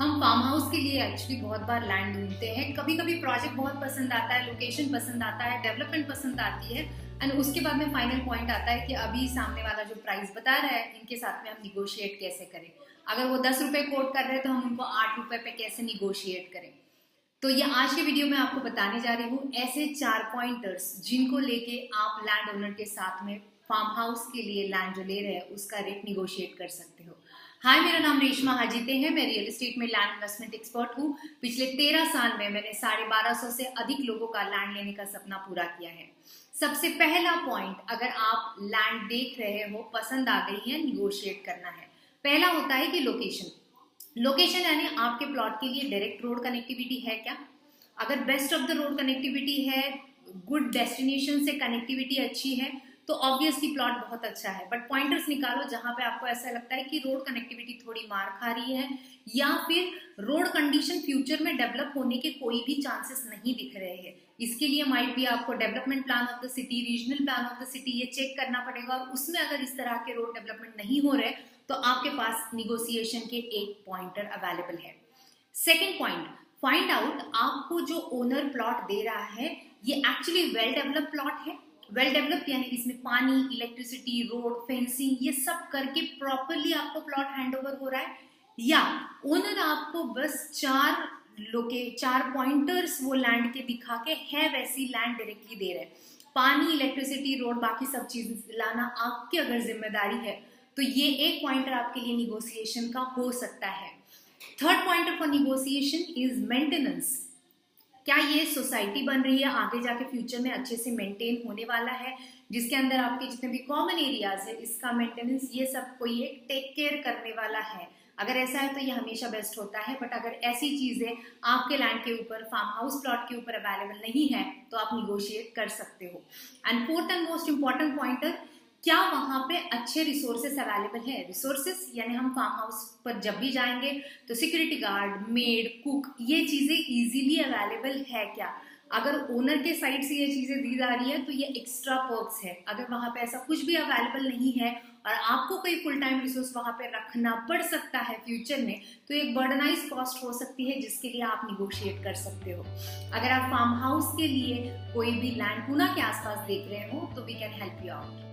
हम farm house के लिए एक्चुअली बहुत बार लैंड ढूंढते हैं। कभी कभी प्रोजेक्ट बहुत पसंद आता है लोकेशन पसंद आता है डेवलपमेंट पसंद आती है एंड उसके बाद में फाइनल पॉइंट आता है कि अभी सामने वाला जो प्राइस बता रहा है, इनके साथ में हम निगोशिएट कैसे करें? अगर वो दस रुपए कोट कर रहे हैं तो हम उनको आठ रुपए पे कैसे निगोशिएट करें? तो ये आज के वीडियो में आपको बताने जा रही हूँ, ऐसे चार पॉइंटर्स जिनको लेके आप लैंड ओनर के साथ में फार्म हाउस के लिए लैंड जो ले रहे हैं, उसका रेट निगोशिएट कर सकते हो। हाय, मेरा नाम रेशमा हाजीते हैं। मैं रियल एस्टेट में लैंड इन्वेस्टमेंट एक्सपर्ट हूँ। पिछले तेरह साल में मैंने साढ़े बारह सौ से अधिक लोगों का लैंड लेने का सपना पूरा किया है। सबसे पहला पॉइंट अगर आप लैंड देख रहे हो, पसंद आ गई है निगोशिएट करना है। पहला होता है कि लोकेशन लोकेशन यानी आपके प्लॉट के लिए डायरेक्ट रोड कनेक्टिविटी है क्या? अगर best of the road connectivity है गुड डेस्टिनेशन से कनेक्टिविटी अच्छी है तो ऑब्वियसली प्लॉट बहुत अच्छा है बट पॉइंटर्स निकालो जहाँ पे आपको ऐसा लगता है कि रोड कनेक्टिविटी थोड़ी मार खा रही है, या फिर रोड कंडीशन फ्यूचर में डेवलप होने के कोई भी चांसेस नहीं दिख रहे हैं। इसके लिए माइट भी आपको development plan of the city regional plan of the city ये चेक करना पड़ेगा, और उसमें अगर इस तरह के रोड डेवलपमेंट नहीं हो रहे तो आपके पास निगोसिएशन के एक पॉइंटर अवेलेबल है। सेकेंड पॉइंट फाइंड आउट आपको जो ओनर प्लॉट दे रहा है, ये एक्चुअली वेल डेवलप प्लॉट है? वेल डेवलप यानी इसमें पानी इलेक्ट्रिसिटी रोड फेंसिंग ये सब करके प्रॉपरली आपको प्लॉट हैंड ओवर हो रहा है। या ओनर आपको बस चार लोके, चार पॉइंटर्स वो लैंड के दिखा के है वैसी लैंड डायरेक्टली दे रहे पानी इलेक्ट्रिसिटी रोड बाकी सब चीज़ लाना आपकी अगर ज़िम्मेदारी है तो ये एक पॉइंटर आपके लिए निगोसिएशन का हो सकता है। Third pointer for negotiation is maintenance क्या ये सोसाइटी बन रही है? आगे जाके फ्यूचर में अच्छे से मेंटेन होने वाला है? जिसके अंदर आपके जितने भी कॉमन एरियाज़ है, इसका मेंटेनेंस ये सब कोई एक टेक केयर करने वाला है। अगर ऐसा है तो ये हमेशा बेस्ट होता है बट अगर ऐसी चीज़ें आपके लैंड के ऊपर फार्म हाउस प्लॉट के ऊपर अवेलेबल नहीं है तो आप निगोशिएट कर सकते हो। And fourth and most important pointer क्या वहाँ पे अच्छे रिसोर्सेस अवेलेबल है? रिसोर्सेस यानी हम फार्म हाउस पर जब भी जाएँगे तो सिक्योरिटी गार्ड मेड कुक ये चीज़ें इजीली अवेलेबल है क्या? अगर ओनर के साइड से ये चीज़ें दी जा रही है तो ये एक्स्ट्रा पर्क्स है। अगर वहाँ पे ऐसा कुछ भी अवेलेबल नहीं है और आपको कोई फुल टाइम रिसोर्स वहाँ पे रखना पड़ सकता है फ्यूचर में तो एक बर्डनाइज कॉस्ट हो सकती है, जिसके लिए आप निगोशिएट कर सकते हो। अगर आप फार्म हाउस के लिए कोई भी लैंड पूना के आसपास देख रहे हो तो we can help you out